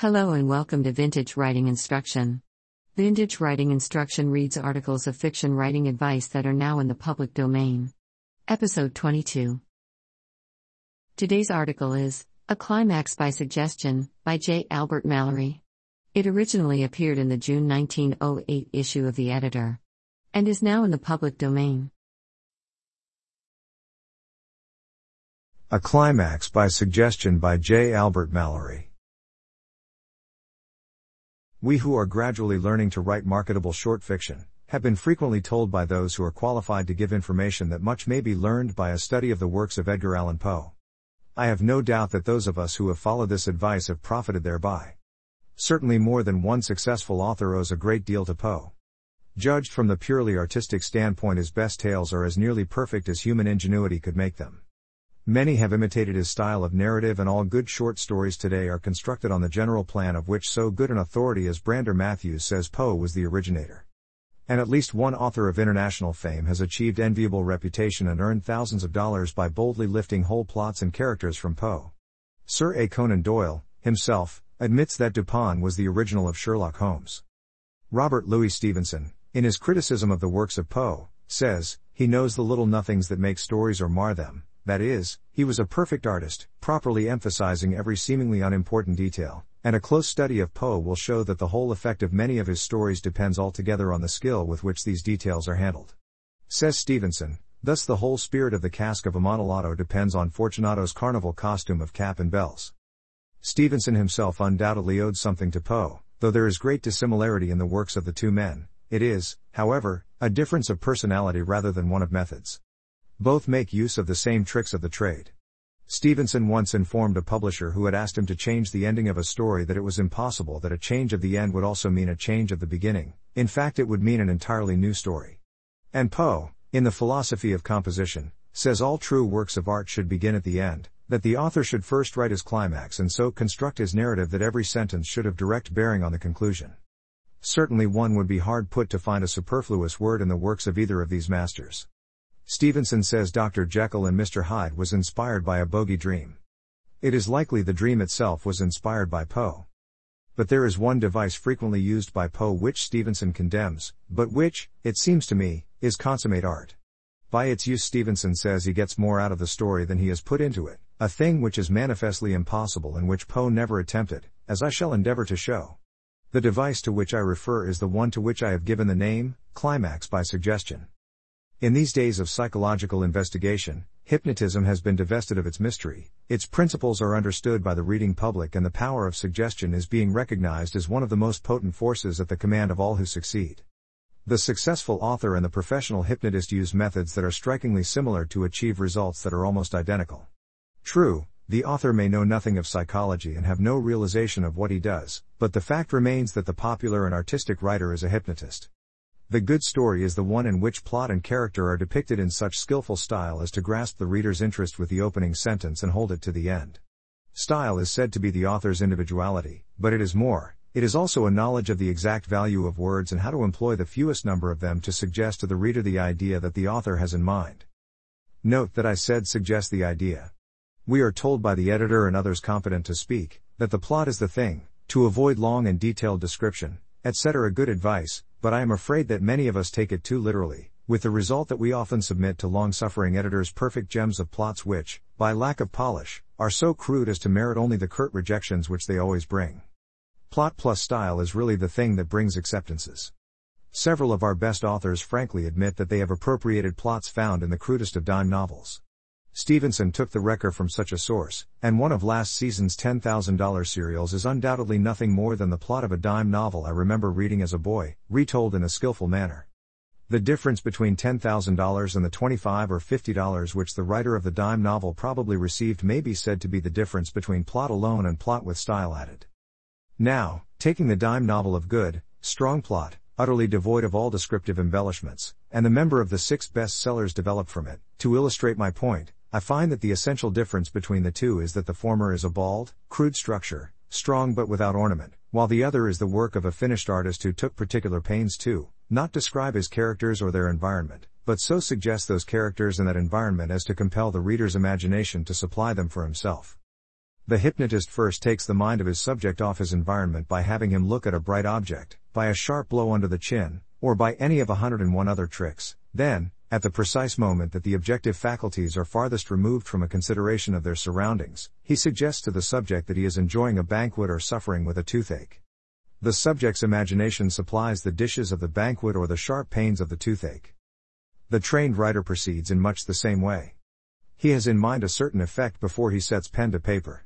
Hello and welcome to Vintage Writing Instruction. Vintage Writing Instruction reads articles of fiction writing advice that are now in the public domain. Episode 22. Today's article is A Climax by Suggestion by J. Albert Mallory. It originally appeared in the June 1908 issue of The Editor and is now in the public domain. A Climax by Suggestion by J. Albert Mallory. We who are gradually learning to write marketable short fiction have been frequently told by those who are qualified to give information that much may be learned by a study of the works of Edgar Allan Poe. I have no doubt that those of us who have followed this advice have profited thereby. Certainly more than one successful author owes a great deal to Poe. Judged from the purely artistic standpoint, his best tales are as nearly perfect as human ingenuity could make them. Many have imitated his style of narrative, and all good short stories today are constructed on the general plan of which so good an authority as Brander Matthews says Poe was the originator. And at least one author of international fame has achieved enviable reputation and earned thousands of dollars by boldly lifting whole plots and characters from Poe. Sir A. Conan Doyle, himself, admits that Dupin was the original of Sherlock Holmes. Robert Louis Stevenson, in his criticism of the works of Poe, says, he knows the little nothings that make stories or mar them, that is, he was a perfect artist, properly emphasizing every seemingly unimportant detail, and a close study of Poe will show that the whole effect of many of his stories depends altogether on the skill with which these details are handled. Says Stevenson, thus the whole spirit of the Cask of Amontillado depends on Fortunato's carnival costume of cap and bells. Stevenson himself undoubtedly owed something to Poe, though there is great dissimilarity in the works of the two men, it is, however, a difference of personality rather than one of methods. Both make use of the same tricks of the trade. Stevenson once informed a publisher who had asked him to change the ending of a story that it was impossible that a change of the end would also mean a change of the beginning, in fact, it would mean an entirely new story. And Poe, in the philosophy of composition, says all true works of art should begin at the end, that the author should first write his climax and so construct his narrative that every sentence should have direct bearing on the conclusion. Certainly one would be hard put to find a superfluous word in the works of either of these masters. Stevenson says Dr. Jekyll and Mr. Hyde was inspired by a bogey dream. It is likely the dream itself was inspired by Poe. But there is one device frequently used by Poe which Stevenson condemns, but which, it seems to me, is consummate art. By its use, Stevenson says he gets more out of the story than he has put into it, a thing which is manifestly impossible and which Poe never attempted, as I shall endeavor to show. The device to which I refer is the one to which I have given the name, climax by suggestion. In these days of psychological investigation, hypnotism has been divested of its mystery, its principles are understood by the reading public, and the power of suggestion is being recognized as one of the most potent forces at the command of all who succeed. The successful author and the professional hypnotist use methods that are strikingly similar to achieve results that are almost identical. True, the author may know nothing of psychology and have no realization of what he does, but the fact remains that the popular and artistic writer is a hypnotist. The good story is the one in which plot and character are depicted in such skillful style as to grasp the reader's interest with the opening sentence and hold it to the end. Style is said to be the author's individuality, but it is more, it is also a knowledge of the exact value of words and how to employ the fewest number of them to suggest to the reader the idea that the author has in mind. Note that I said suggest the idea. We are told by the editor and others competent to speak, that the plot is the thing, to avoid long and detailed description, etc. Good advice, but I am afraid that many of us take it too literally, with the result that we often submit to long suffering editors perfect gems of plots which, by lack of polish, are so crude as to merit only the curt rejections which they always bring. Plot plus style is really the thing that brings acceptances. Several of our best authors frankly admit that they have appropriated plots found in the crudest of dime novels. Stevenson took the wrecker from such a source, and one of last season's $10,000 serials is undoubtedly nothing more than the plot of a dime novel I remember reading as a boy, retold in a skillful manner. The difference between $10,000 and the 25 or $50 which the writer of the dime novel probably received may be said to be the difference between plot alone and plot with style added. Now, taking the dime novel of good, strong plot, utterly devoid of all descriptive embellishments, and the member of the six best sellers developed from it, to illustrate my point, I find that the essential difference between the two is that the former is a bald, crude structure, strong but without ornament, while the other is the work of a finished artist who took particular pains to, not describe his characters or their environment, but so suggest those characters and that environment as to compel the reader's imagination to supply them for himself. The hypnotist first takes the mind of his subject off his environment by having him look at a bright object, by a sharp blow under the chin, or by any of a hundred and one other tricks. Then, at the precise moment that the objective faculties are farthest removed from a consideration of their surroundings, he suggests to the subject that he is enjoying a banquet or suffering with a toothache. The subject's imagination supplies the dishes of the banquet or the sharp pains of the toothache. The trained writer proceeds in much the same way. He has in mind a certain effect before he sets pen to paper.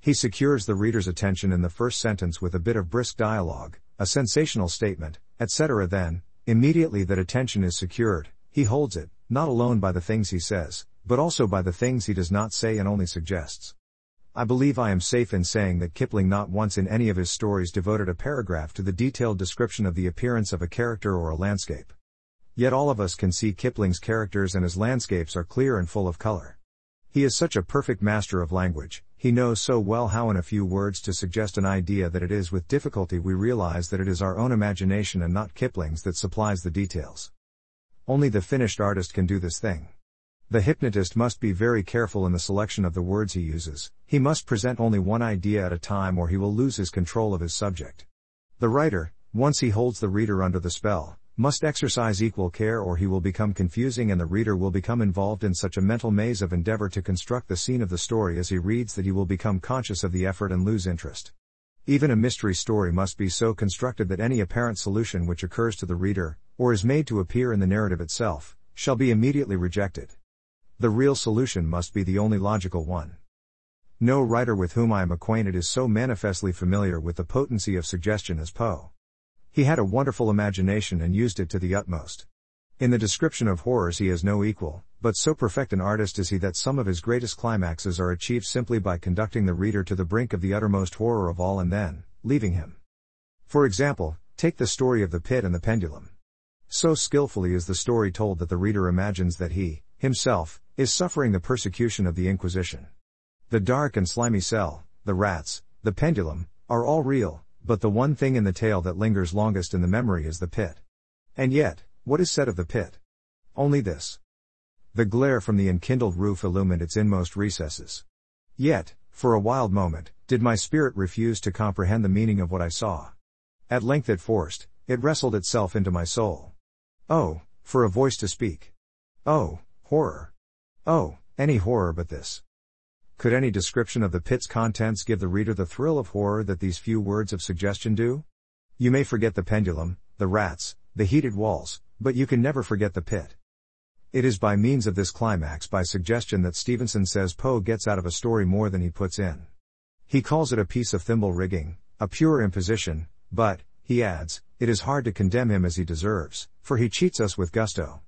He secures the reader's attention in the first sentence with a bit of brisk dialogue, a sensational statement, etc. Then, immediately that attention is secured, he holds it, not alone by the things he says, but also by the things he does not say and only suggests. I believe I am safe in saying that Kipling not once in any of his stories devoted a paragraph to the detailed description of the appearance of a character or a landscape. Yet all of us can see Kipling's characters and his landscapes are clear and full of color. He is such a perfect master of language, he knows so well how in a few words to suggest an idea that it is with difficulty we realize that it is our own imagination and not Kipling's that supplies the details. Only the finished artist can do this thing. The hypnotist must be very careful in the selection of the words he uses, he must present only one idea at a time or he will lose his control of his subject. The writer, once he holds the reader under the spell, must exercise equal care or he will become confusing and the reader will become involved in such a mental maze of endeavor to construct the scene of the story as he reads that he will become conscious of the effort and lose interest. Even a mystery story must be so constructed that any apparent solution which occurs to the reader, or is made to appear in the narrative itself, shall be immediately rejected. The real solution must be the only logical one. No writer with whom I am acquainted is so manifestly familiar with the potency of suggestion as Poe. He had a wonderful imagination and used it to the utmost. In the description of horrors he has no equal, but so perfect an artist is he that some of his greatest climaxes are achieved simply by conducting the reader to the brink of the uttermost horror of all and then, leaving him. For example, take the story of the pit and the pendulum. So skillfully is the story told that the reader imagines that he, himself, is suffering the persecution of the Inquisition. The dark and slimy cell, the rats, the pendulum, are all real, but the one thing in the tale that lingers longest in the memory is the pit. And yet, what is said of the pit? Only this. The glare from the enkindled roof illumined its inmost recesses. Yet, for a wild moment, did my spirit refuse to comprehend the meaning of what I saw. At length it forced, it wrestled itself into my soul. Oh, for a voice to speak. Oh, horror. Oh, any horror but this. Could any description of the pit's contents give the reader the thrill of horror that these few words of suggestion do? You may forget the pendulum, the rats, the heated walls, but you can never forget the pit. It is by means of this climax by suggestion that Stevenson says Poe gets out of a story more than he puts in. He calls it a piece of thimble rigging, a pure imposition, but, he adds, it is hard to condemn him as he deserves, for he cheats us with gusto.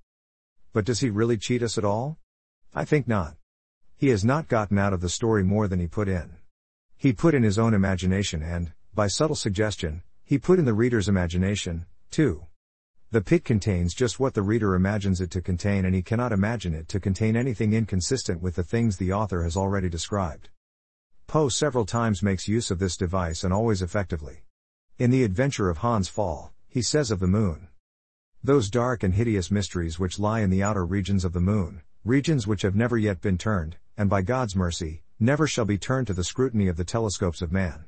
But does he really cheat us at all? I think not. He has not gotten out of the story more than he put in. He put in his own imagination and, by subtle suggestion, he put in the reader's imagination, too. The pit contains just what the reader imagines it to contain and he cannot imagine it to contain anything inconsistent with the things the author has already described. Poe several times makes use of this device and always effectively. In The Adventure of Hans Pfaall, he says of the moon. Those dark and hideous mysteries which lie in the outer regions of the moon, regions which have never yet been turned, and by God's mercy, never shall be turned to the scrutiny of the telescopes of man.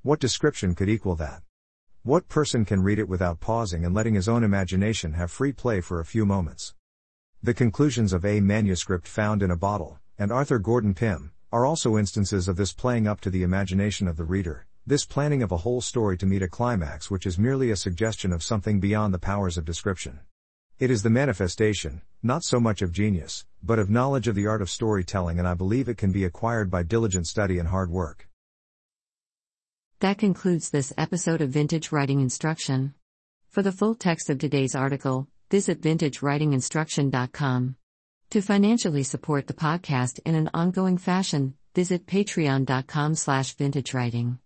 What description could equal that? What person can read it without pausing and letting his own imagination have free play for a few moments? The conclusions of a manuscript found in a bottle, and Arthur Gordon Pym, are also instances of this playing up to the imagination of the reader, this planning of a whole story to meet a climax which is merely a suggestion of something beyond the powers of description. It is the manifestation, not so much of genius, but of knowledge of the art of storytelling, and I believe it can be acquired by diligent study and hard work. That concludes this episode of Vintage Writing Instruction. For the full text of today's article, visit vintagewritinginstruction.com. To financially support the podcast in an ongoing fashion, visit patreon.com slash vintagewriting.